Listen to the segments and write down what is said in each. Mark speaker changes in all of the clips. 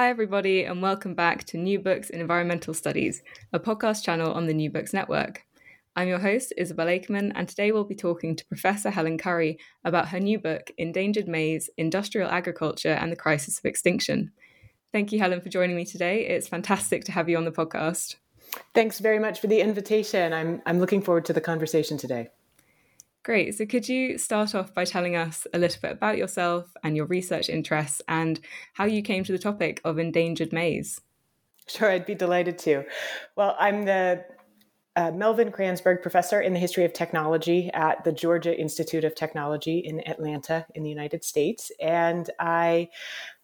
Speaker 1: Hi, everybody, and welcome back to New Books in Environmental Studies, a podcast channel on the New Books Network. I'm your host, Isabel Akerman, and today we'll be talking to Professor Helen Curry about her new book, Endangered Maize Industrial Agriculture and the Crisis of Extinction. Thank you, Helen, for joining me today. It's fantastic to have you on the podcast.
Speaker 2: Thanks very much for the invitation. I'm, I'm looking forward to the conversation today.
Speaker 1: Great. So, could you start off by telling us a little bit about yourself and your research interests and how you came to the topic of endangered maize?
Speaker 2: Sure, I'd be delighted to. Well, I'm the uh, Melvin Kranzberg Professor in the History of Technology at the Georgia Institute of Technology in Atlanta, in the United States. And I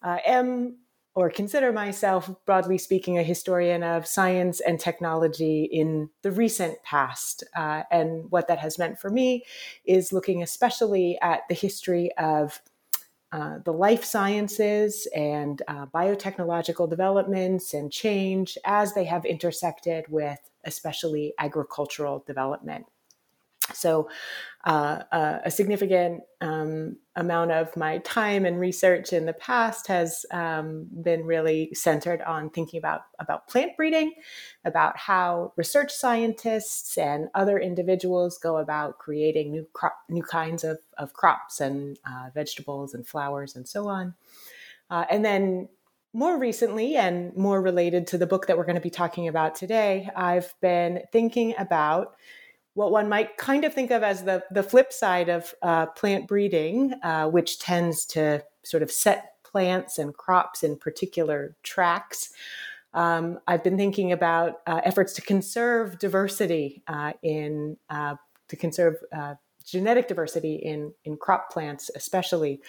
Speaker 2: uh, am or consider myself, broadly speaking, a historian of science and technology in the recent past. Uh, and what that has meant for me is looking especially at the history of uh, the life sciences and uh, biotechnological developments and change as they have intersected with especially agricultural development. So, uh, uh, a significant um, amount of my time and research in the past has um, been really centered on thinking about about plant breeding, about how research scientists and other individuals go about creating new crop, new kinds of, of crops and uh, vegetables and flowers and so on, uh, and then. More recently, and more related to the book that we're going to be talking about today, I've been thinking about what one might kind of think of as the, the flip side of uh, plant breeding, uh, which tends to sort of set plants and crops in particular tracks. Um, I've been thinking about uh, efforts to conserve diversity uh, in uh, to conserve uh, genetic diversity in in crop plants, especially.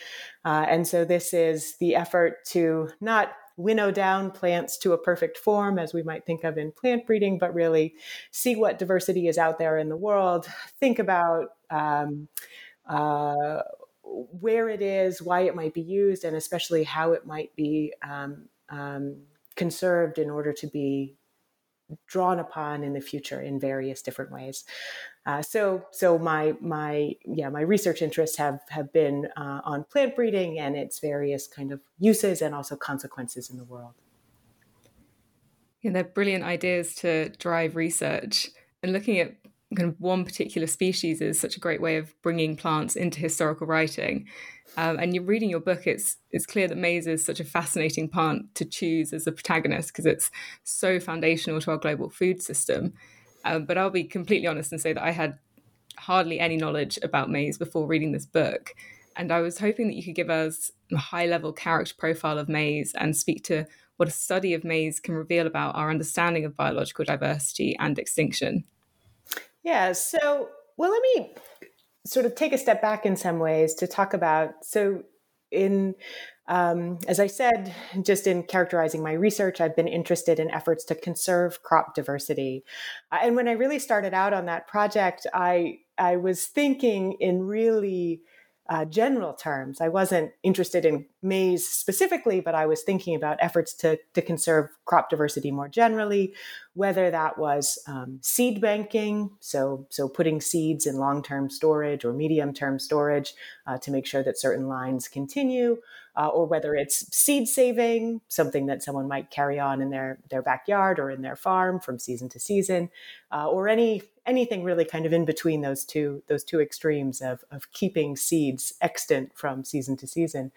Speaker 2: and so this is the effort to not winnow down plants to a perfect form, as we might think of in plant breeding, but really see what diversity is out there in the world. Think about um, uh, where it is, why it might be used, and especially how it might be um, um, conserved in order to be drawn upon in the future in various different ways. Uh, so, so my my yeah my research interests have have been uh, on plant breeding and its various kind of uses and also consequences in the world.
Speaker 1: Yeah, they're brilliant ideas to drive research and looking at kind of one particular species is such a great way of bringing plants into historical writing. Um, and you're reading your book, it's it's clear that maize is such a fascinating plant to choose as a protagonist because it's so foundational to our global food system. Um, but I'll be completely honest and say that I had hardly any knowledge about maize before reading this book. And I was hoping that you could give us a high level character profile of maize and speak to what a study of maize can reveal about our understanding of biological diversity and extinction.
Speaker 2: Yeah, so, well, let me sort of take a step back in some ways to talk about. So, in um, as I said, just in characterizing my research, I've been interested in efforts to conserve crop diversity. Uh, and when I really started out on that project, I I was thinking in really uh, general terms. I wasn't interested in maize specifically, but I was thinking about efforts to, to conserve crop diversity more generally, whether that was um, seed banking, so, so putting seeds in long term storage or medium term storage uh, to make sure that certain lines continue, uh, or whether it's seed saving, something that someone might carry on in their, their backyard or in their farm from season to season, uh, or any anything really kind of in between those two those two extremes of, of keeping seeds extant from season to season.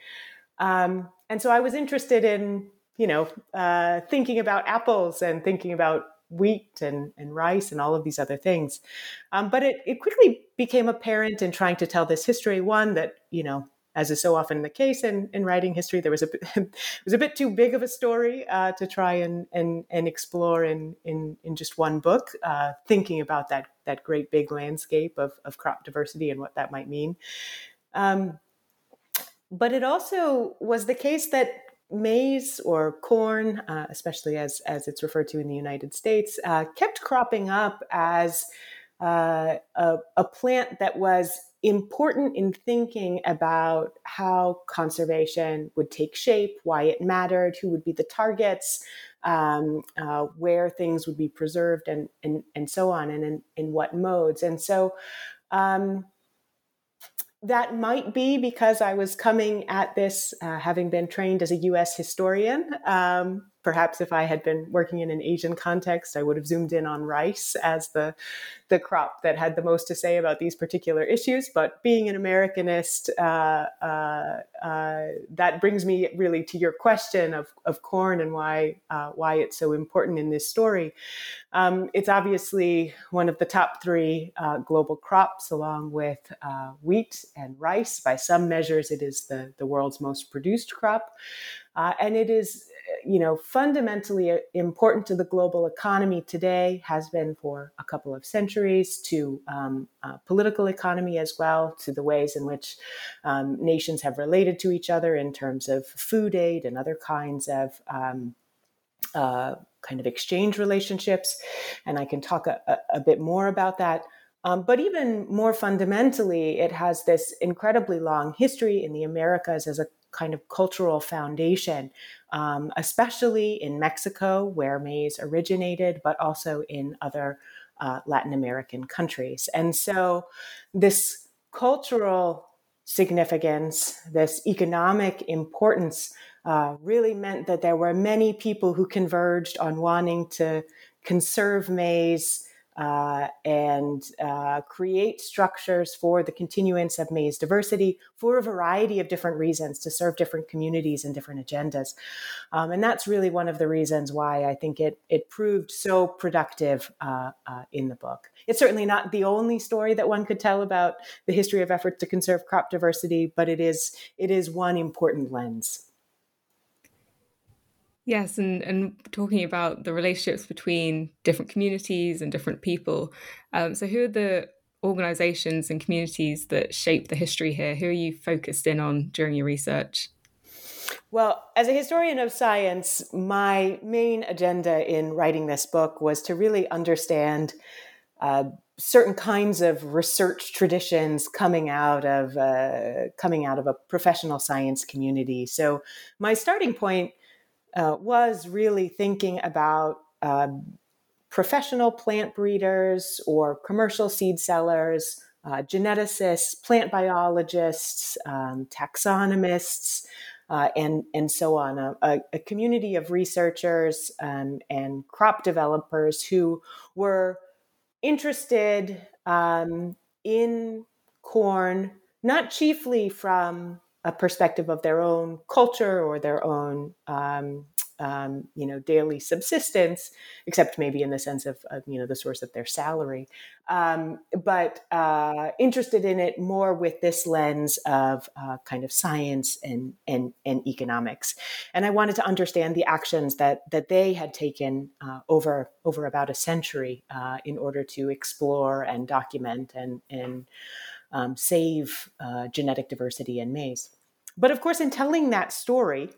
Speaker 2: Um, and so I was interested in, you know, uh, thinking about apples and thinking about wheat and, and rice and all of these other things. Um, but it, it quickly became apparent in trying to tell this history, one, that, you know, as is so often the case in, in writing history, there was a it was a bit too big of a story uh, to try and, and, and explore in, in, in just one book, uh, thinking about that, that great big landscape of, of crop diversity and what that might mean. Um, but it also was the case that maize or corn, uh, especially as, as it's referred to in the United States, uh, kept cropping up as uh, a, a, plant that was important in thinking about how conservation would take shape, why it mattered, who would be the targets, um, uh, where things would be preserved, and, and, and so on, and in, in what modes. And so, um, that might be because I was coming at this uh, having been trained as a US historian. Um, perhaps if I had been working in an Asian context, I would have zoomed in on rice as the, the crop that had the most to say about these particular issues. But being an Americanist, uh, uh, uh, that brings me really to your question of, of corn and why, uh, why it's so important in this story. Um, it's obviously one of the top three uh, global crops, along with uh, wheat and rice. By some measures, it is the, the world's most produced crop. and it is you know, fundamentally uh, important to the global economy today, has been for a couple of centuries, to um, uh, political economy as well, to the ways in which um, nations have related to each other in terms of food aid and other kinds of um, uh, kind of exchange relationships. And I can talk a, a, a bit more about that. Um, but even more fundamentally, it has this incredibly long history in the Americas as a kind of cultural foundation, um, especially in Mexico, where maize originated, but also in other uh, Latin American countries. And so, this cultural significance, this economic importance, uh, really meant that there were many people who converged on wanting to conserve maize uh, and uh, create structures for the continuance of maize diversity for a variety of different reasons to serve different communities and different agendas. Um, and that's really one of the reasons why I think it, it proved so productive uh, uh in the book. It's certainly not the only story that one could tell about the history of efforts to conserve crop diversity, but it is, it is one important lens.
Speaker 1: Yes, and, and talking about the relationships between different communities and different people. Um, so, who are the organizations and communities that shape the history here? Who are you focused in on during your research?
Speaker 2: Well, as a historian of science, my main agenda in writing this book was to really understand uh, certain kinds of research traditions coming out of uh, coming out of a professional science community. So, my starting point uh, was really thinking about um, professional plant breeders or commercial seed sellers, uh, geneticists, plant biologists, um, taxonomists, uh, and and so on. A, a, community of researchers um, and crop developers who were interested um, in corn, not chiefly from a perspective of their own culture or their own um, um, you know daily subsistence except maybe in the sense of, of you know the source of their salary. Um, but uh, interested in it more with this lens of uh, kind of science and, and and economics. And i wanted to understand the actions that that they had taken uh, over over about a century uh, in order to explore and document and and um, save uh, genetic diversity in maize. But of course, in telling that story,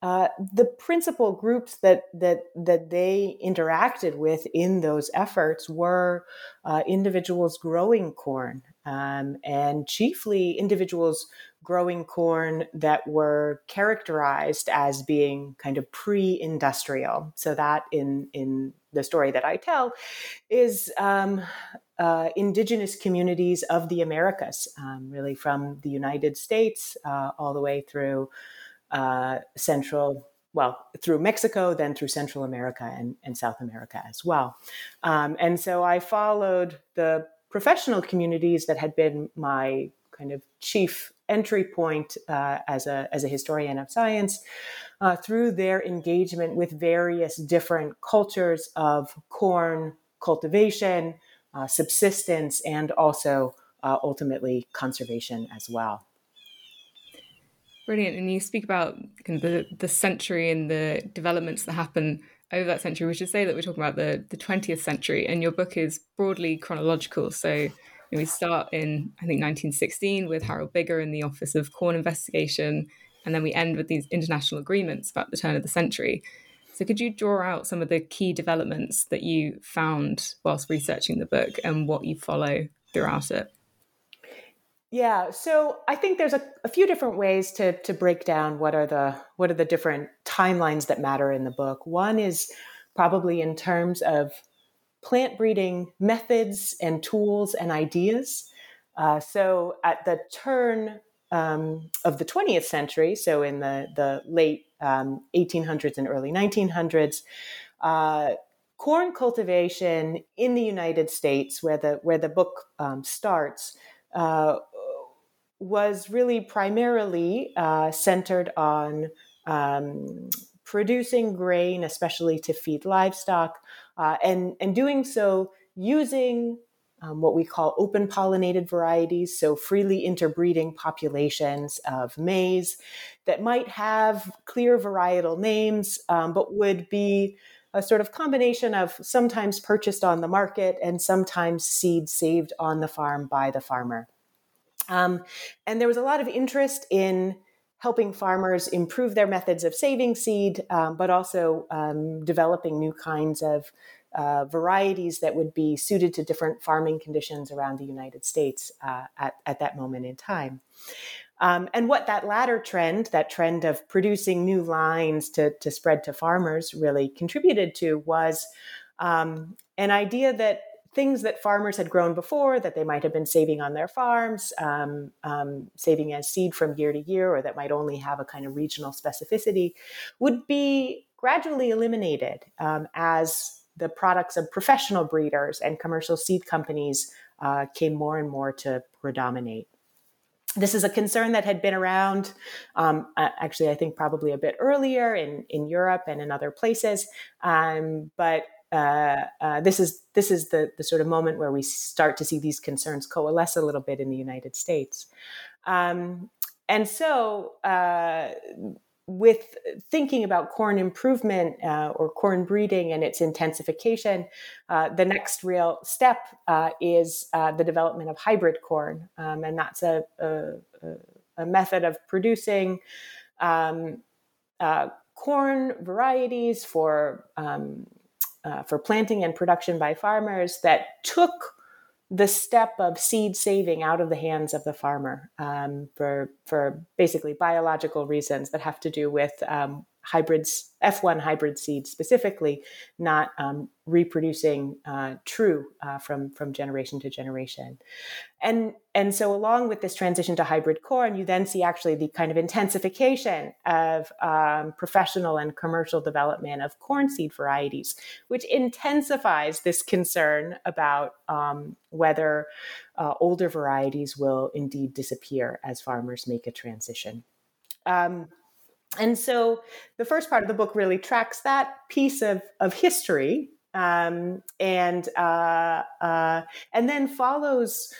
Speaker 2: uh, the principal groups that that that they interacted with in those efforts were uh, individuals growing corn, um, and chiefly individuals growing corn that were characterized as being kind of pre-industrial. So that in in the story that I tell is um, uh, indigenous communities of the Americas, um, really from the United States uh, all the way through uh, Central, well, through Mexico, then through Central America and, and South America as well. Um, and so I followed the professional communities that had been my kind of chief entry point uh, as a as a historian of science uh, through their engagement with various different cultures of corn cultivation, uh, subsistence, and also uh, ultimately conservation as well.
Speaker 1: Brilliant. And you speak about the, the century and the developments that happen over that century. We should say that we're talking about the, the 20th century, and your book is broadly chronological. So we start in, I think, 1916 with Harold Bigger in the Office of Corn Investigation, and then we end with these international agreements about the turn of the century. So, could you draw out some of the key developments that you found whilst researching the book and what you follow throughout it?
Speaker 2: Yeah, so I think there's a, a, few different ways to to break down what are the what are the different timelines that matter in the book. One is probably in terms of plant breeding methods and tools and ideas. Uh, so at the turn um, of the 20th century, so in the the late um, 1800s and early 1900s. Uh, corn cultivation in the United States, where the where the book um, starts, uh, was really primarily uh, centered on um, producing grain, especially to feed livestock, uh, and and doing so using um, what we call open pollinated varieties, so freely interbreeding populations of maize that might have clear varietal names, um, but would be a sort of combination of sometimes purchased on the market and sometimes seed saved on the farm by the farmer. Um, and there was a lot of interest in helping farmers improve their methods of saving seed, um, but also um, developing new kinds of uh, varieties that would be suited to different farming conditions around the United States uh, at, at that moment in time. Um, and what that latter trend, that trend of producing new lines to, to spread to farmers, really contributed to was um, an idea that things that farmers had grown before that they might have been saving on their farms, um, um, saving as seed from year to year, or that might only have a kind of regional specificity, would be gradually eliminated um, as the products of professional breeders and commercial seed companies uh, came more and more to predominate. This is a concern that had been around, um, actually, I think probably a bit earlier in, in Europe and in other places. Um, but uh, uh, this is this is the the sort of moment where we start to see these concerns coalesce a little bit in the United States, um, and so uh, with thinking about corn improvement uh, or corn breeding and its intensification, the next real step is the development of hybrid corn. Um, and that's a, a, a, method of producing um, corn varieties for, um, uh, for planting and production by farmers that took the step of seed saving out of the hands of the farmer um, for for basically biological reasons that have to do with um, hybrids, F1 hybrid seeds specifically, not um, reproducing uh, true uh, from from generation to generation, and and so along with this transition to hybrid corn, you then see actually the kind of intensification of um, professional and commercial development of corn seed varieties, which intensifies this concern about um, whether uh, older varieties will indeed disappear as farmers make a transition. Um, and so the first part of the book really tracks that piece of, of history um, and uh, uh, and then follows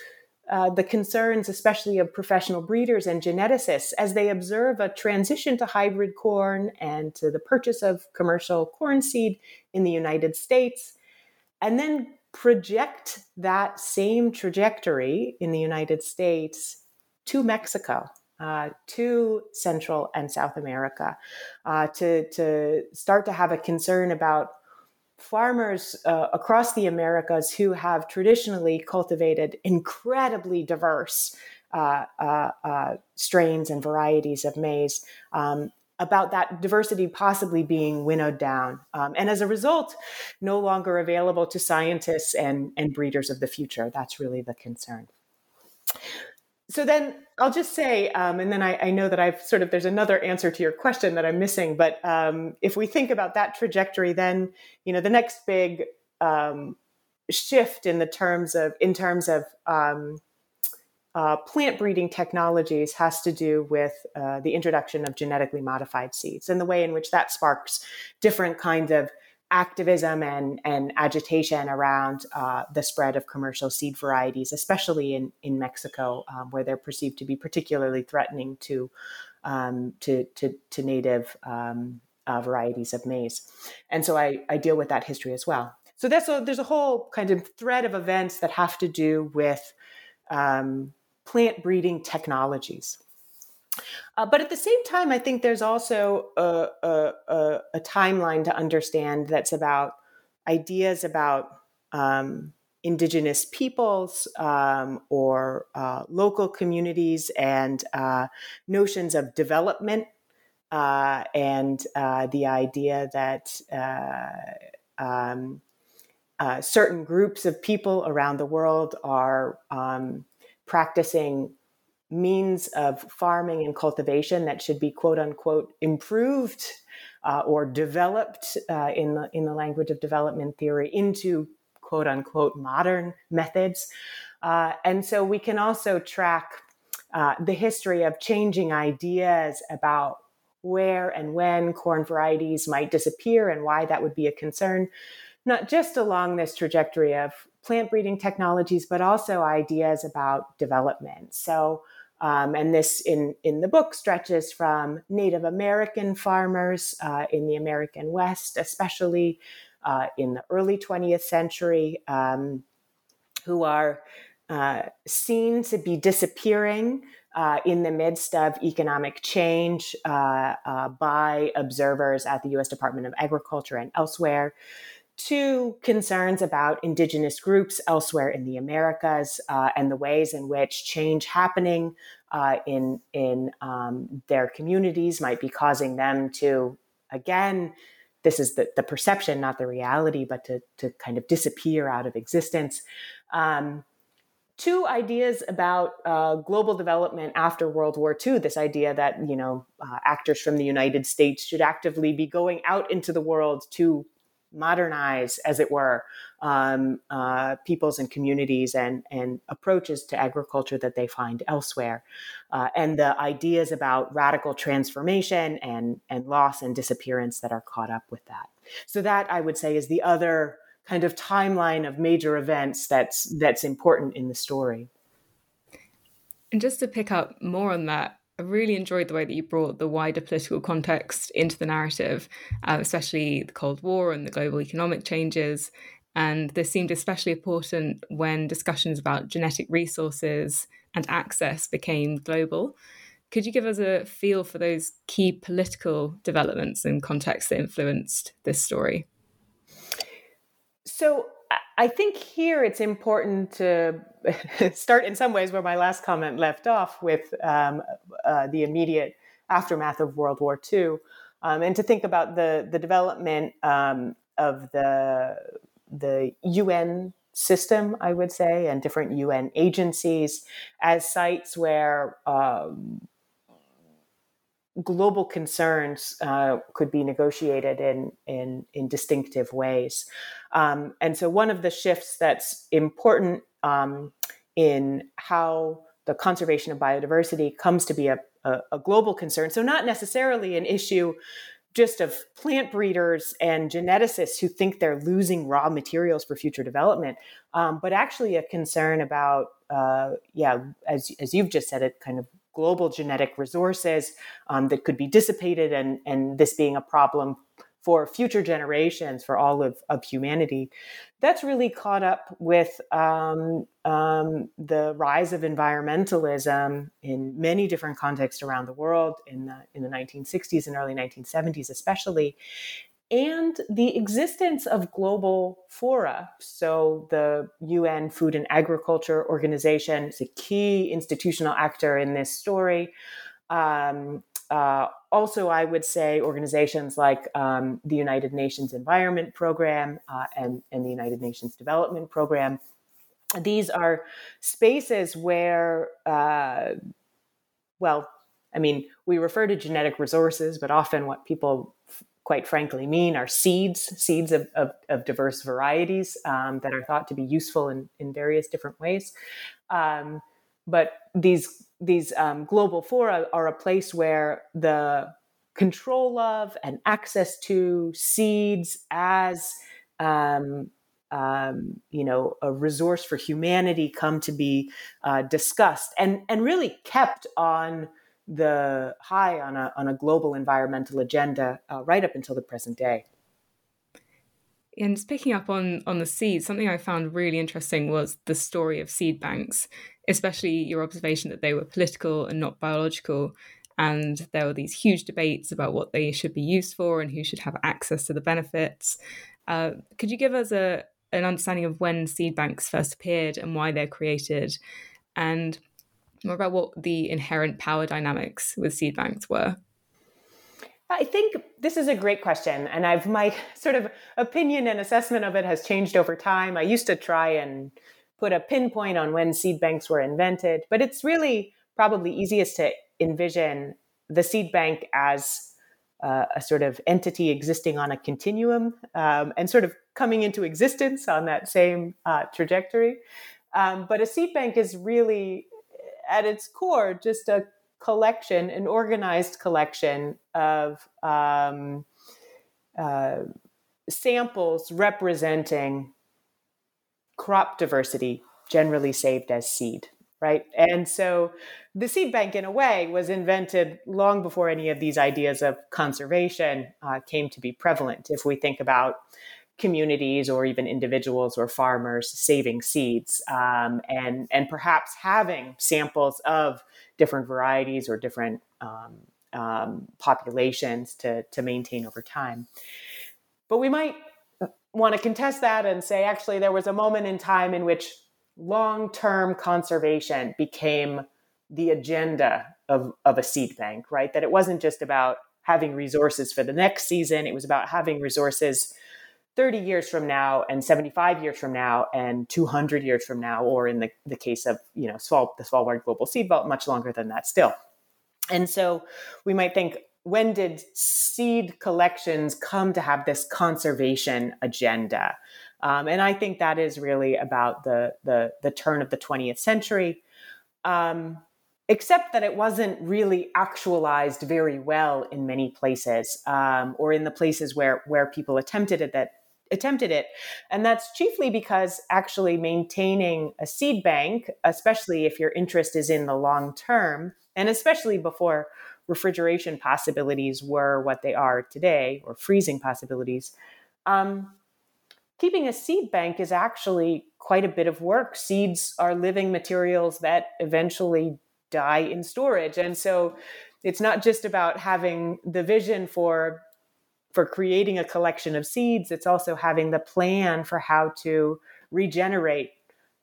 Speaker 2: uh, the concerns, especially of professional breeders and geneticists, as they observe a transition to hybrid corn and to the purchase of commercial corn seed in the United States, and then project that same trajectory in the United States to Mexico uh, to Central and South America uh, to, to start to have a concern about farmers uh, across the Americas who have traditionally cultivated incredibly diverse uh, uh, uh, strains and varieties of maize. Um, about that diversity possibly being winnowed down, um, and as a result, no longer available to scientists and, and breeders of the future. That's really the concern so then I'll just say, um, and then I, I, know that I've sort of there's another answer to your question that I'm missing. But um, if we think about that trajectory, then you know the next big um, shift in the terms of in terms of um, uh, plant breeding technologies has to do with uh, the introduction of genetically modified seeds and the way in which that sparks different kinds of activism and, and agitation around uh, the spread of commercial seed varieties, especially in, in Mexico, um, where they're perceived to be particularly threatening to, um, to, to, to, native um, uh, varieties of maize. And so I, I deal with that history as well. So that's a, there's a whole kind of thread of events that have to do with um, plant breeding technologies. Uh, but at the same time, I think there's also a, a, a, a timeline to understand that's about ideas about um, indigenous peoples um, or uh, local communities and uh, notions of development uh, and uh, the idea that uh, um, certain groups of people around the world are um, practicing means of farming and cultivation that should be quote unquote improved uh, or developed uh, in the in the language of development theory into quote unquote modern methods. Uh, and so we can also track uh, the history of changing ideas about where and when corn varieties might disappear and why that would be a concern not just along this trajectory of plant breeding technologies but also ideas about development. So um, and this in, in the book stretches from Native American farmers uh, in the American West, especially uh, in the early 20th century, um, who are uh, seen to be disappearing uh, in the midst of economic change uh, uh, by observers at the US Department of Agriculture and elsewhere to concerns about indigenous groups elsewhere in the Americas uh, and the ways in which change happening uh, in in um, their communities might be causing them to again. This is the, the perception, not the reality, but to, to kind of disappear out of existence. Um, two ideas about uh, global development after World War II. This idea that you know uh, actors from the United States should actively be going out into the world to modernize, as it were, um, uh, peoples and communities and, and approaches to agriculture that they find elsewhere. Uh, and the ideas about radical transformation and, and loss and disappearance that are caught up with that. So, that I would say is the other kind of timeline of major events that's, that's important in the story.
Speaker 1: And just to pick up more on that, I really enjoyed the way that you brought the wider political context into the narrative, uh, especially the Cold War and the global economic changes. And this seemed especially important when discussions about genetic resources and access became global. Could you give us a feel for those key political developments and contexts that influenced this story?
Speaker 2: So, I think here it's important to start in some ways where my last comment left off with um, uh, the immediate aftermath of World War II, um, and to think about the the development um, of the the UN system, I would say, and different UN agencies as sites where um, global concerns uh, could be negotiated in in, in distinctive ways. Um, and so, one of the shifts that's important um, in how the conservation of biodiversity comes to be a, a, a global concern. So, not necessarily an issue just of plant breeders and geneticists who think they're losing raw materials for future development, um, but actually a concern about, uh, yeah, as, as you've just said, it kind of global genetic resources um, that could be dissipated, and, and this being a problem for future generations, for all of, of humanity. That's really caught up with um, um, the rise of environmentalism in many different contexts around the world in the, in the 1960s and early 1970s, especially and the existence of global fora. So, the UN Food and Agriculture Organization is a key institutional actor in this story. Um, uh, also, I would say organizations like um, the United Nations Environment Program uh, and, and the United Nations Development Program. These are spaces where, uh, well, I mean, we refer to genetic resources, but often what people quite frankly mean are seeds, seeds of, of, of diverse varieties um, that are thought to be useful in, in various different ways. Um, but these these um, global fora are a place where the control of and access to seeds as um, um, you know a resource for humanity come to be uh, discussed and and really kept on the high on a on a global environmental agenda uh, right up until the present day.
Speaker 1: And picking up on on the seeds, something I found really interesting was the story of seed banks, especially your observation that they were political and not biological. And there were these huge debates about what they should be used for and who should have access to the benefits. Uh, could you give us a an understanding of when seed banks first appeared and why they're created, and more about what the inherent power dynamics with seed banks were?
Speaker 2: I think this is a great question, and I've my sort of opinion and assessment of it has changed over time. I used to try and put a pinpoint on when seed banks were invented, but it's really probably easiest to envision the seed bank as uh, a sort of entity existing on a continuum um, and sort of coming into existence on that same uh, trajectory. Um, but a seed bank is really, at its core, just a collection, an organized collection of um, uh, samples representing crop diversity, generally saved as seed, right? And so the seed bank, in a way, was invented long before any of these ideas of conservation uh, came to be prevalent. If we think about communities or even individuals or farmers saving seeds um, and and perhaps having samples of different varieties or different um, um, populations to, to maintain over time. But we might want to contest that and say actually there was a moment in time in which long term conservation became the agenda of, of a seed bank, right? That it wasn't just about having resources for the next season, it was about having resources 30 years from now and 75 years from now and 200 years from now or in the, the case of you know Sval, the svalbard global seed vault much longer than that still. And so we might think when did seed collections come to have this conservation agenda? Um, and i think that is really about the the, the turn of the 20th century. Um, except that it wasn't really actualized very well in many places um, or in the places where where people attempted it that attempted it. And that's chiefly because actually maintaining a seed bank, especially if your interest is in the long term, and especially before refrigeration possibilities were what they are today, or freezing possibilities, um, keeping a seed bank is actually quite a bit of work. Seeds are living materials that eventually die in storage. And so it's not just about having the vision for for creating a collection of seeds, it's also having the plan for how to regenerate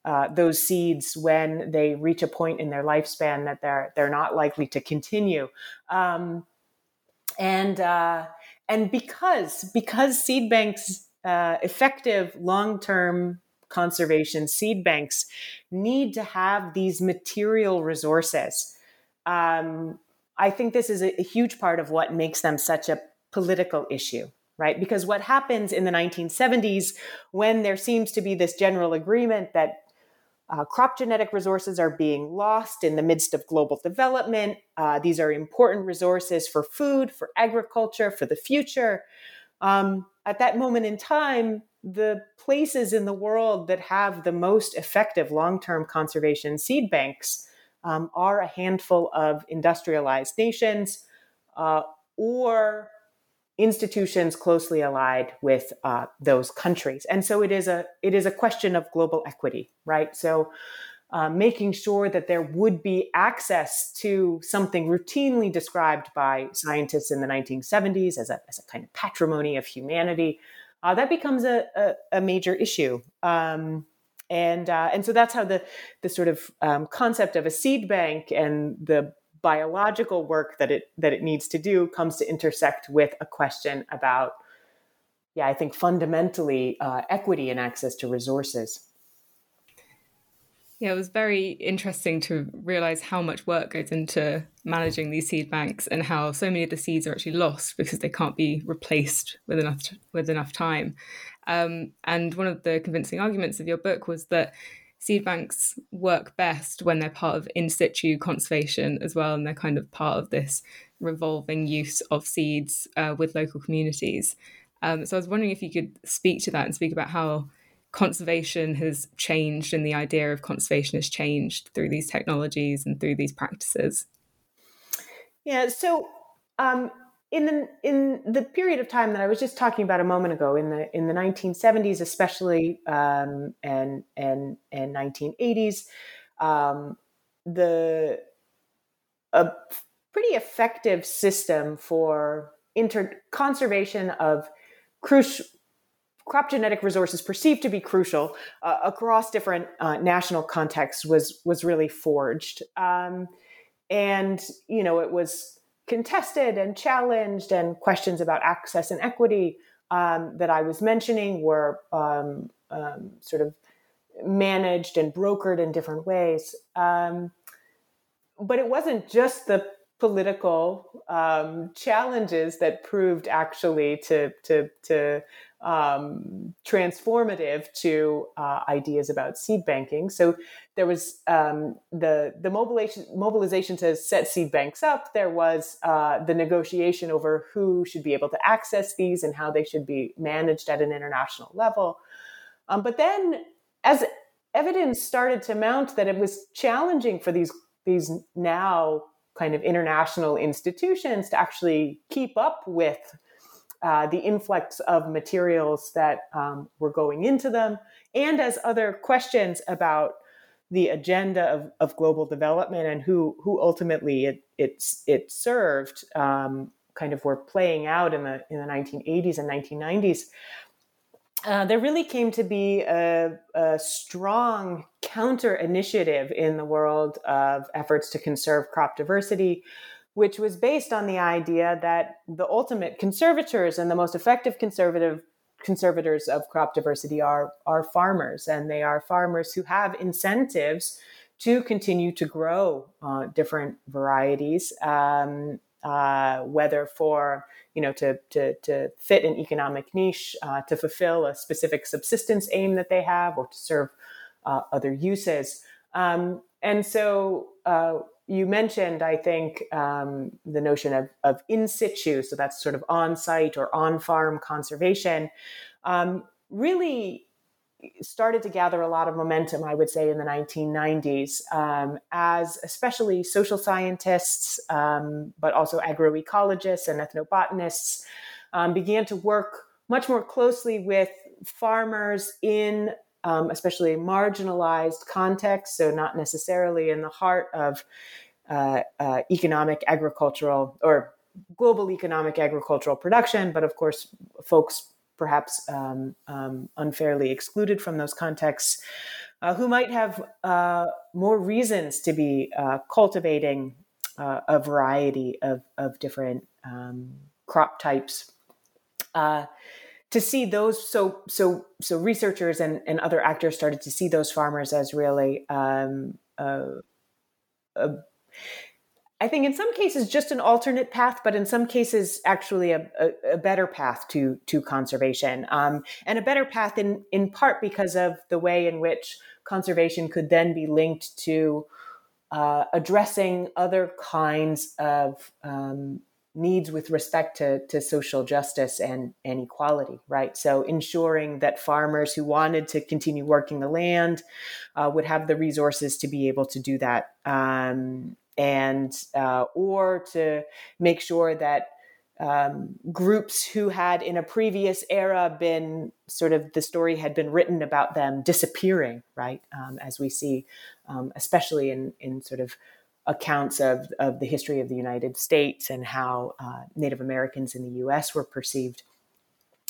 Speaker 2: uh, those seeds when they reach a point in their lifespan that they're they're not likely to continue. Um, and uh, and because because seed banks uh, effective long term conservation seed banks need to have these material resources. Um, I think this is a, a huge part of what makes them such a political issue, right? Because what happens in the 1970s when there seems to be this general agreement that uh, crop genetic resources are being lost in the midst of global development. Uh, these are important resources for food, for agriculture, for the future. Um, at that moment in time, the places in the world that have the most effective long term conservation seed banks um, are a handful of industrialized nations uh, or institutions closely allied with uh, those countries. And so it is a it is a question of global equity right? So uh, making sure that there would be access to something routinely described by scientists in the 1970s as a, as a kind of patrimony of humanity uh, that becomes a, a, a major issue. Um, and uh, and so that's how the the sort of um, concept of a seed bank and the biological work that it that it needs to do comes to intersect with a question about yeah i think fundamentally uh, equity and access to resources
Speaker 1: yeah, it was very interesting to realize how much work goes into managing these seed banks and how so many of the seeds are actually lost because they can't be replaced with enough with enough time. Um, and one of the convincing arguments of your book was that seed banks work best when they're part of in situ conservation as well, and they're kind of part of this revolving use of seeds uh, with local communities. Um, so I was wondering if you could speak to that and speak about how conservation has changed and the idea of conservation has changed through these technologies and through these practices.
Speaker 2: Yeah, so um, in the in the period of time that I was just talking about a moment ago, in the in the 1970s, especially, um, and and and 1980s, um, the a pretty effective system for inter conservation of crucial crop genetic resources perceived to be crucial uh, across different uh, national contexts was was really forged, um, and you know it was contested and challenged, and questions about access and equity um, that I was mentioning were um, um sort of managed and brokered in different ways. Um, but it wasn't just the political um, challenges that proved actually to to to um, transformative to uh, ideas about seed banking. So there was um, the the mobilization mobilization to set seed banks up. There was uh, the negotiation over who should be able to access these and how they should be managed at an international level. Um, but then, as evidence started to mount that it was challenging for these these now kind of international institutions to actually keep up with uh, the influx of materials that um, were going into them, and as other questions about the agenda of, of global development and who who ultimately it it, it served um, kind of were playing out in the in the 1980s and 1990s. Uh, there really came to be a, a, strong counter initiative in the world of efforts to conserve crop diversity, which was based on the idea that the ultimate conservators and the most effective conservative conservators of crop diversity are are farmers, and they are farmers who have incentives to continue to grow uh, different varieties, um, uh, whether for you know to to to fit an economic niche, uh, to fulfill a specific subsistence aim that they have, or to serve uh, other uses. Um, and so uh, you mentioned, I think, um, the notion of, of in situ, so that's sort of on site or on farm conservation, um, really started to gather a lot of momentum, I would say, in the 1990s, um, as especially social scientists, um, but also agroecologists and ethnobotanists um, began to work much more closely with farmers in um, especially marginalized contexts, so not necessarily in the heart of uh, uh, economic agricultural or global economic agricultural production, but of course, folks perhaps um, um, unfairly excluded from those contexts uh, who might have uh, more reasons to be uh, cultivating uh, a variety of, of different um, crop types to see those so so so researchers and, and other actors started to see those farmers as really um, uh, I think in some cases just an alternate path, but in some cases actually a, a, a better path to to conservation, um, and a better path in in part because of the way in which conservation could then be linked to uh, addressing other kinds of um, needs with respect to, to social justice and, and equality, right? So ensuring that farmers who wanted to continue working the land uh, would have the resources to be able to do that, um, and uh, or to make sure that um, groups who had in a previous era been sort of the story had been written about them disappearing, right? Um, as we see, um, especially in in sort of accounts of, of the history of the United States and how uh, Native Americans in the US were perceived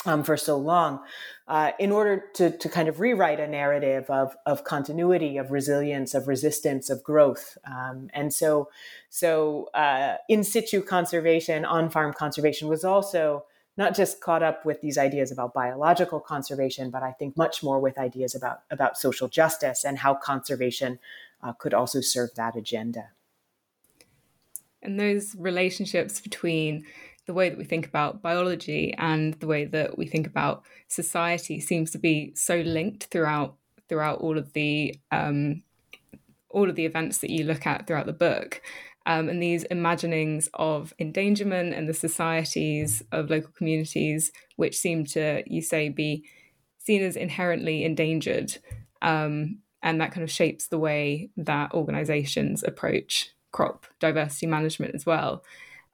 Speaker 2: um, for so long, uh, in order to, to kind of rewrite a narrative of, of continuity, of resilience, of resistance, of growth. Um, and so, so uh, in situ conservation, on farm conservation was also not just caught up with these ideas about biological conservation, but I think much more with ideas about, about social justice and how conservation uh, could also serve that agenda.
Speaker 1: And those relationships between the way that we think about biology and the way that we think about society seems to be so linked throughout throughout all of the um, all of the events that you look at throughout the book. Um, and these imaginings of endangerment and the societies of local communities, which seem to, you say, be seen as inherently endangered. Um, and that kind of shapes the way that organizations approach crop diversity management as well.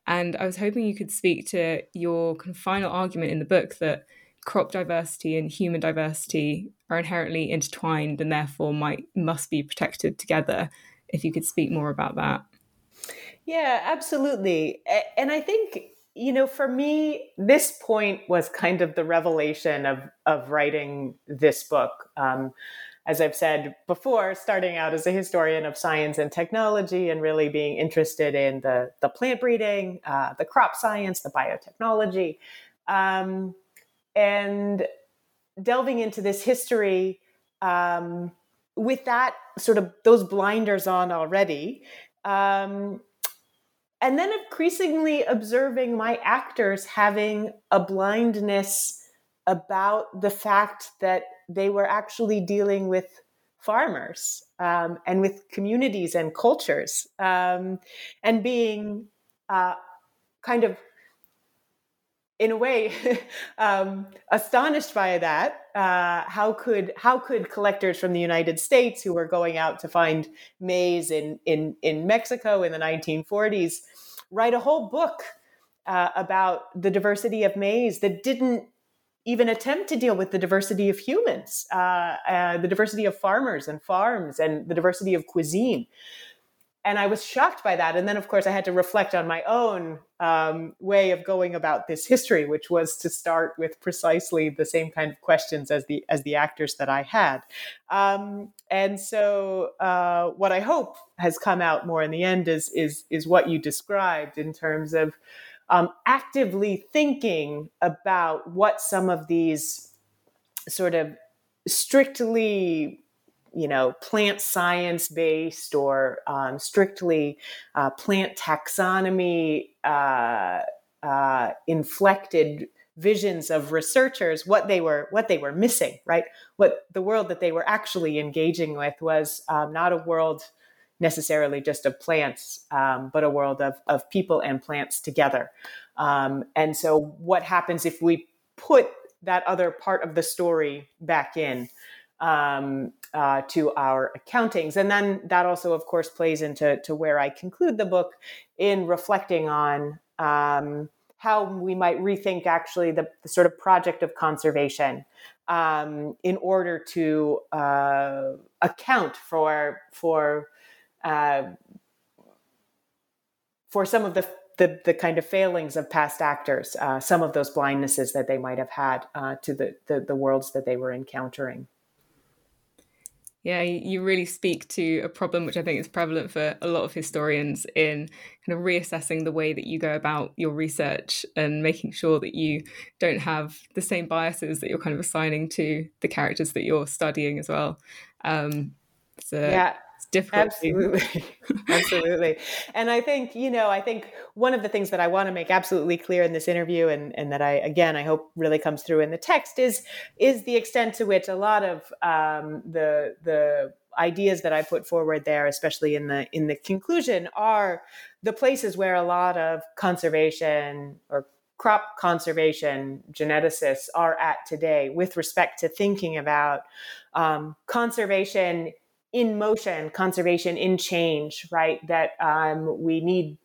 Speaker 1: And I was hoping you could speak to your kind of final argument in the book that crop diversity and human diversity are inherently intertwined and therefore might must be protected together. If you could speak more about that.
Speaker 2: Yeah, absolutely. And I think you know, for me, this point was kind of the revelation of of writing this book. Um, as I've said before, starting out as a historian of science and technology and really being interested in the, the plant breeding, uh, the crop science, the biotechnology, um, and delving into this history um, with that sort of those blinders on already. Um, and then increasingly observing my actors having a blindness about the fact that they were actually dealing with farmers um, and with communities and cultures um, and being uh, kind of in a way um, astonished by that uh, how could how could collectors from the united states who were going out to find maize in in, in mexico in the 1940s write a whole book uh, about the diversity of maize that didn't even attempt to deal with the diversity of humans, uh, uh, the diversity of farmers and farms, and the diversity of cuisine. And I was shocked by that. And then, of course, I had to reflect on my own um, way of going about this history, which was to start with precisely the same kind of questions as the as the actors that I had. Um, and so, uh, what I hope has come out more in the end is is is what you described in terms of um, actively thinking about what some of these sort of strictly you know plant science based or um, strictly uh, plant taxonomy uh, uh, inflected visions of researchers what they were what they were missing right? What the world that they were actually engaging with was um, not a world necessarily just of plants, um, but a world of, of people and plants together. Um, and so, what happens if we put that other part of the story back in um, uh, to our accountings? And then that also, of course, plays into to where I conclude the book in reflecting on um, how we might rethink actually the, the, sort of project of conservation um, in order to uh, account for for uh, for some of the, the, the kind of failings of past actors, uh, some of those blindnesses that they might have had uh, to the, the, the worlds that they were encountering.
Speaker 1: Yeah, you really speak to a problem which I think is prevalent for a lot of historians in kind of reassessing the way that you go about your research and making sure that you don't have the same biases that you're kind of assigning to the characters that you're studying as well. Um,
Speaker 2: so yeah, difficult. Absolutely. absolutely. And I think, you know, I think one of the things that I want to make absolutely clear in this interview and, and that I, again, I hope really comes through in the text is, is the extent to which a lot of um, the, the ideas that I put forward there, especially in the, in the conclusion are the places where a lot of conservation or crop conservation geneticists are at today with respect to thinking about um, conservation in motion, conservation in change, right? That um, we need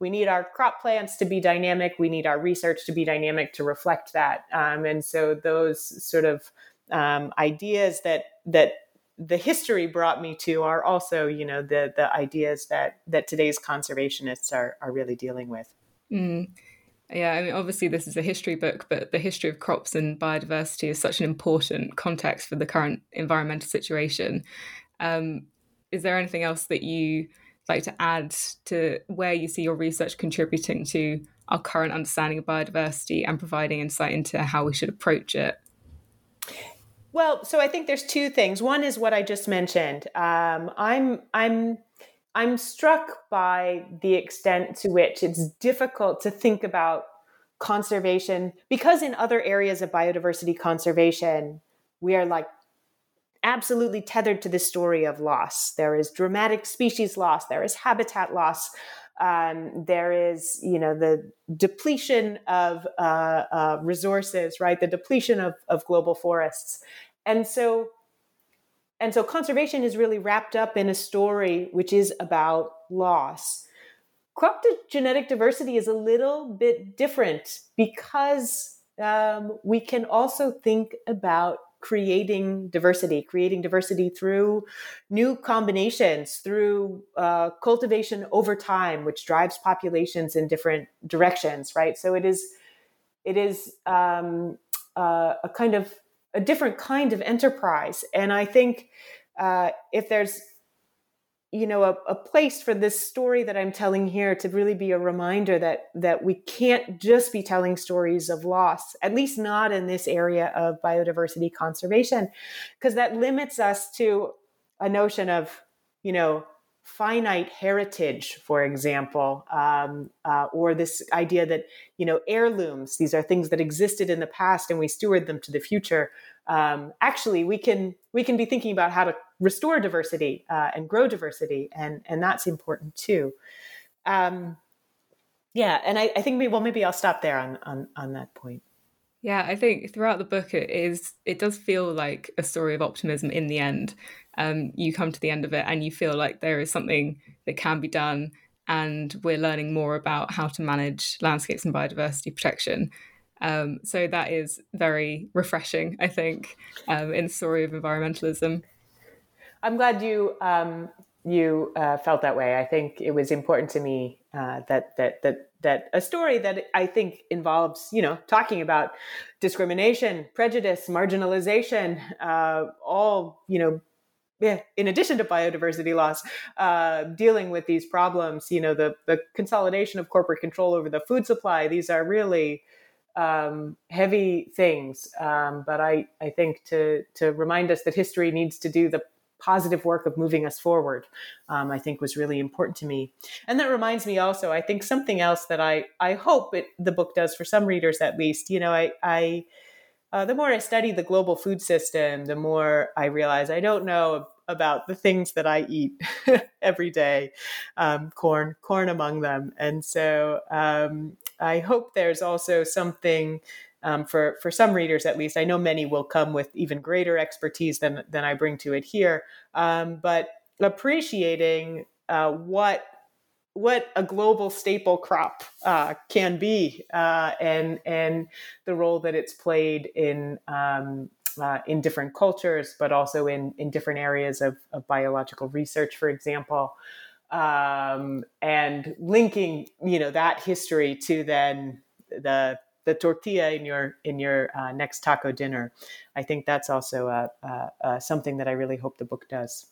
Speaker 2: we need our crop plants to be dynamic. We need our research to be dynamic to reflect that. Um, and so those sort of um, ideas that that the history brought me to are also, you know, the the ideas that that today's conservationists are are really dealing with.
Speaker 1: Mm. Yeah, I mean, obviously, this is a history book, but the history of crops and biodiversity is such an important context for the current environmental situation. Um, is there anything else that you like to add to where you see your research contributing to our current understanding of biodiversity and providing insight into how we should approach it?
Speaker 2: Well, so I think there's two things. One is what I just mentioned. Um, I'm I'm I'm struck by the extent to which it's difficult to think about conservation because in other areas of biodiversity conservation we are like absolutely tethered to the story of loss. There is dramatic species loss, there is habitat loss, um, there is, you know, the depletion of uh, uh, resources, right? The depletion of, of global forests, and so, and so, conservation is really wrapped up in a story which is about loss. Crop genetic diversity is a little bit different because um, we can also think about creating diversity, creating diversity through new combinations, through uh, cultivation over time, which drives populations in different directions, right? So it is, it is um, uh, a kind of a different kind of enterprise, and I think uh, if there's you know a, a, place for this story that i'm telling here to really be a reminder that that we can't just be telling stories of loss at least not in this area of biodiversity conservation because that limits us to a notion of you know finite heritage for example um, uh, or this idea that you know heirlooms these are things that existed in the past and we steward them to the future. Um, actually we can we can be thinking about how to restore diversity uh, and grow diversity and and that's important too. Um, yeah and I, I think maybe well maybe i'll stop there on on on that point.
Speaker 1: Yeah i think throughout the book it is it does feel like a story of optimism in the end. Um, you come to the end of it and you feel like there is something that can be done and we're learning more about how to manage landscapes and biodiversity protection. Um, so that is very refreshing, I think, um, in the story of environmentalism.
Speaker 2: I'm glad you um, you uh, felt that way. I think it was important to me uh, that that that that a story that I think involves you know talking about discrimination, prejudice, marginalization, uh, all you know. Yeah, in addition to biodiversity loss, uh, dealing with these problems, you know, the, the consolidation of corporate control over the food supply, these are really um, heavy things. Um, but I, I think to, to remind us that history needs to do the positive work of moving us forward, um, I think was really important to me. And that reminds me also, I think something else that I, I hope it, the book does for some readers at least, you know, I, I uh, the more I study the global food system, the more I realize I don't know about the things that I eat every day, um, corn, corn among them. And so um, I hope there's also something um, for for some readers, at least. I know many will come with even greater expertise than than I bring to it here, um, but appreciating uh, what what a global staple crop uh, can be uh, and and the role that it's played in um, uh, in different cultures, but also in in different areas of, of biological research, for example um, and linking you know that history to then the the tortilla in your in your uh, next taco dinner. I think that's also uh, uh, uh, something that I really hope the book does.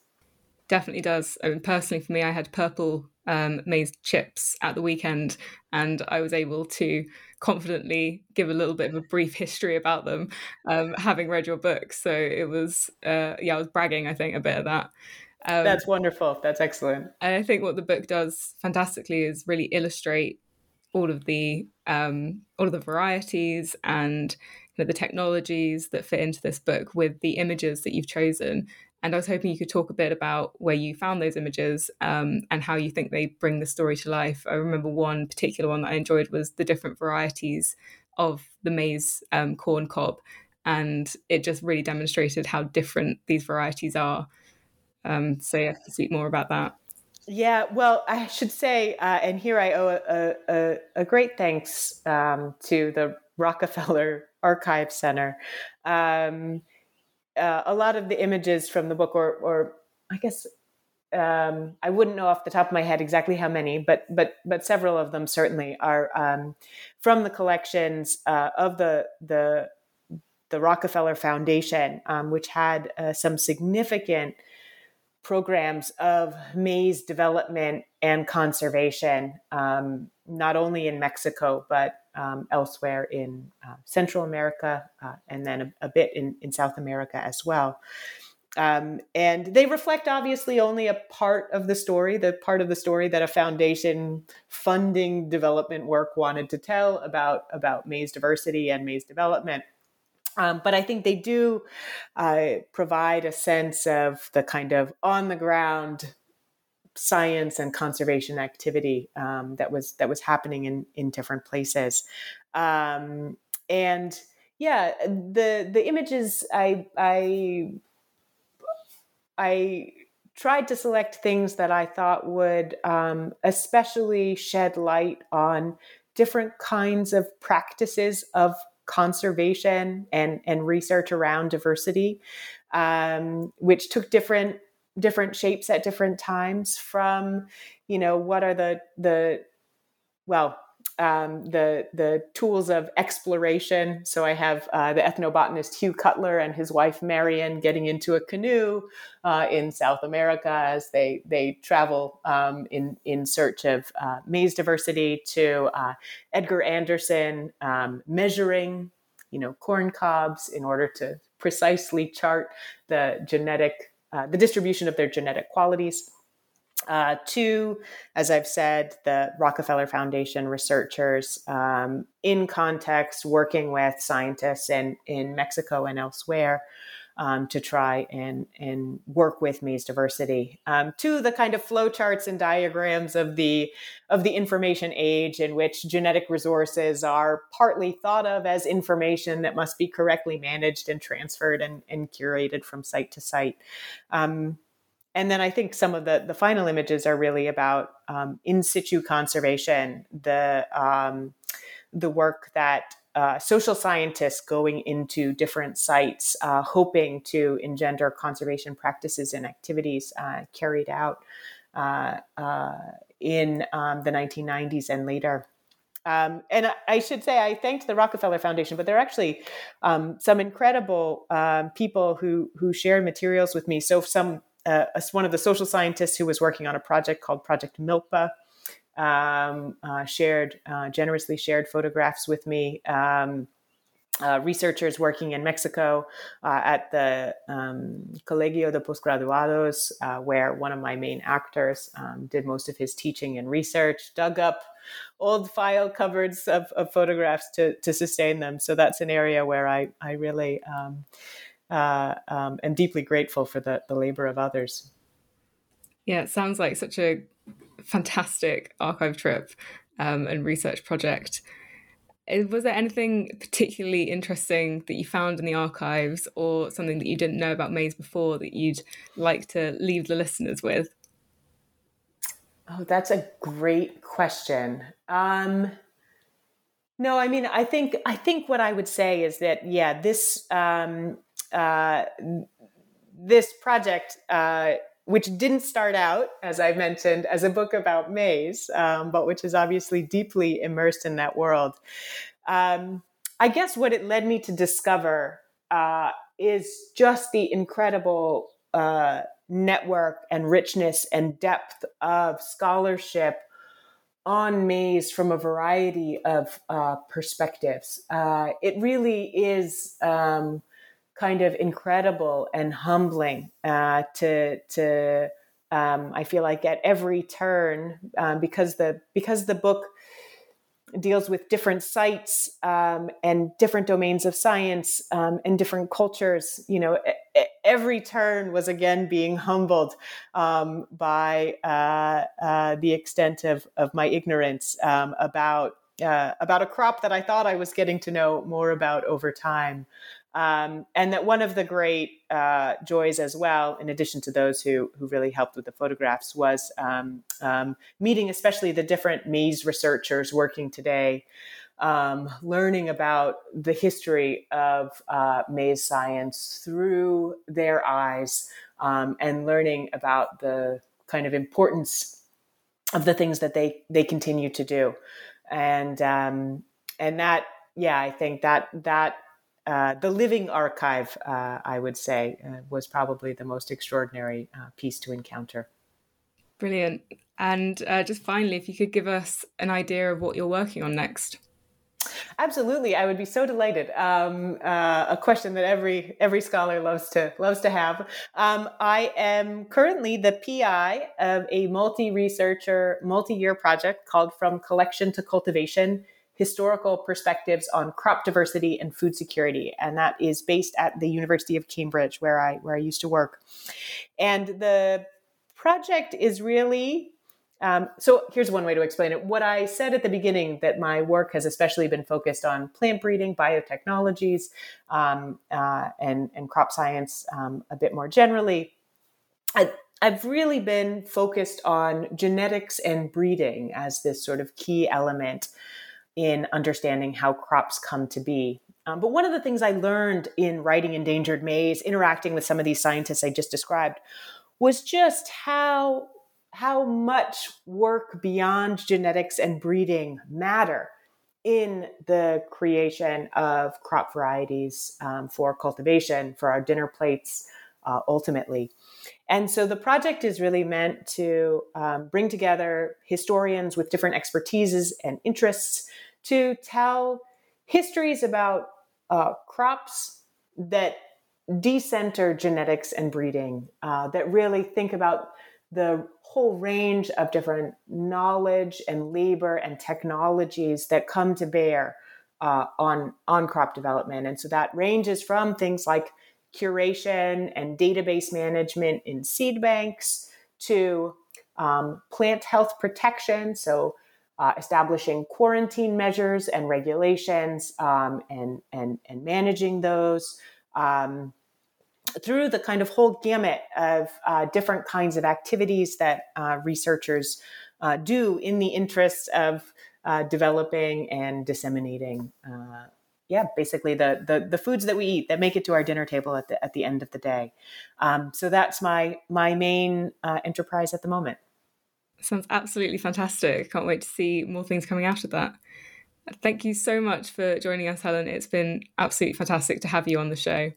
Speaker 1: Definitely does. I mean, personally, for me, I had purple um, maize chips at the weekend, and I was able to confidently give a little bit of a brief history about them, um, having read your book. So it was, uh, yeah, I was bragging. I think a bit of that.
Speaker 2: Um, That's wonderful. That's excellent.
Speaker 1: And I think what the book does fantastically is really illustrate all of the um, all of the varieties and you know, the technologies that fit into this book with the images that you've chosen. And I was hoping you could talk a bit about where you found those images um, and how you think they bring the story to life. I remember one particular one that I enjoyed was the different varieties of the maize um, corn cob. And it just really demonstrated how different these varieties are. Um, so have to speak more about that.
Speaker 2: Yeah, well, I should say, uh, and here I owe a, a, a great thanks um, to the Rockefeller Archive Center. Um, uh, a lot of the images from the book, or, or I guess um, I wouldn't know off the top of my head exactly how many, but but but several of them certainly are um, from the collections uh, of the the the Rockefeller Foundation, um, which had uh, some significant programs of maize development and conservation, um, not only in Mexico, but um, elsewhere in uh, Central America uh, and then a, a, bit in, in South America as well. Um, and they reflect obviously only a part of the story, the part of the story that a foundation funding development work wanted to tell about, about maize diversity and maize development. Um, but I think they do uh, provide a sense of the kind of on the ground science and conservation activity um, that was that was happening in in different places, um, and yeah, the the images I I I tried to select things that I thought would um, especially shed light on different kinds of practices of conservation and, and research around diversity, um, which took different different shapes at different times from you know what are the the well um, the the tools of exploration. So I have uh, the ethnobotanist Hugh Cutler and his wife Marion getting into a canoe uh, in South America as they they travel um, in in search of uh, maize diversity. To uh, Edgar Anderson um, measuring, you know, corn cobs in order to precisely chart the genetic uh, the distribution of their genetic qualities. Uh, two, as I've said, the Rockefeller Foundation researchers um, in context working with scientists in, in Mexico and elsewhere um, to try and, and work with maize diversity. Um, two, the kind of flowcharts and diagrams of the, of the information age in which genetic resources are partly thought of as information that must be correctly managed and transferred and, and curated from site to site. Um, and then I think some of the the final images are really about um, in situ conservation, the um, the work that uh, social scientists going into different sites, uh, hoping to engender conservation practices and activities uh, carried out uh, uh, in um, the 1990s and later. Um, and I, should say I thanked the Rockefeller Foundation, but there are actually um, some incredible um, people who who shared materials with me. So some uh, one of the social scientists who was working on a project called Project Milpa um, uh, shared uh, generously shared photographs with me. Um, uh, researchers working in Mexico uh, at the um, Colegio de Postgraduados, where one of my main actors um, did most of his teaching and research, dug up old file cupboards of, of, photographs to, to sustain them. So that's an area where I, I really um, uh, um, am deeply grateful for the, the labor of others.
Speaker 1: Yeah, it sounds like such a fantastic archive trip um, and research project. Uh, was there anything particularly interesting that you found in the archives or something that you didn't know about maize before that you'd like to leave the listeners with?
Speaker 2: Oh, that's a great question. Um, no, I mean, I think I think what I would say is that yeah, this um, uh, this project, uh, which didn't start out, as I mentioned, as a book about maize, um, but which is obviously deeply immersed in that world. Um, I guess what it led me to discover uh, is just the incredible uh, network and richness and depth of scholarship on maize from a variety of uh, perspectives. Uh, it really is um, kind of incredible and humbling uh, to to um, I feel like at every turn um, because the because the book deals with different sites um, and different domains of science um, and different cultures. You know, every turn was again being humbled um, by uh, uh, the extent of of my ignorance about uh, about a crop that I thought I was getting to know more about over time. Um, and that one of the great uh, joys as well, in addition to those who who really helped with the photographs, was um, um, meeting especially the different maize researchers working today, um, learning about the history of uh, maize science through their eyes, um, and learning about the kind of importance of the things that they they continue to do, and um, and that yeah, I think that that uh, the living archive, uh, I would say, uh, was probably the most extraordinary uh, piece to encounter.
Speaker 1: Brilliant. And uh, just finally, if you could give us an idea of what you're working on next.
Speaker 2: Absolutely, I would be so delighted. Um, a question that every every scholar loves to loves to have. Um, I am currently the PI of a multi researcher multi year project called From Collection to Cultivation historical perspectives on crop diversity and food security, and that is based at the University of Cambridge, where I where I used to work. And the project is really um, so here's one way to explain it. What I said at the beginning that my work has especially been focused on plant breeding, biotechnologies, um, uh, and and crop science um, a bit more generally. I, I've really been focused on genetics and breeding as this sort of key element in understanding how crops come to be. Um, but one of the things I learned in writing Endangered Maize, interacting with some of these scientists I just described, was just how how much work beyond genetics and breeding matter in the creation of crop varieties um, for cultivation for our dinner plates uh, ultimately. And so the project is really meant to um, bring together historians with different expertises and interests to tell histories about uh, crops that decenter genetics and breeding, uh, that really think about the whole range of different knowledge and labor and technologies that come to bear uh, on on crop development, and so that ranges from things like curation and database management in seed banks to um, plant health protection, so uh, establishing quarantine measures and regulations um, and, and, and managing those um, through the kind of whole gamut of uh, different kinds of activities that uh, researchers uh, do in the interest of uh, developing and disseminating uh, yeah, basically the, the the foods that we eat that make it to our dinner table at the at the end of the day. Um, so that's my my main uh, enterprise at the moment.
Speaker 1: Sounds absolutely fantastic. Can't wait to see more things coming out of that. Thank you so much for joining us, Helen. It's been absolutely fantastic to have you on the show.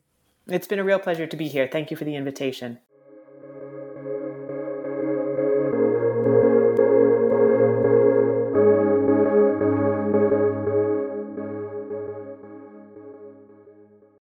Speaker 2: It's been a real pleasure to be here. Thank you for the invitation.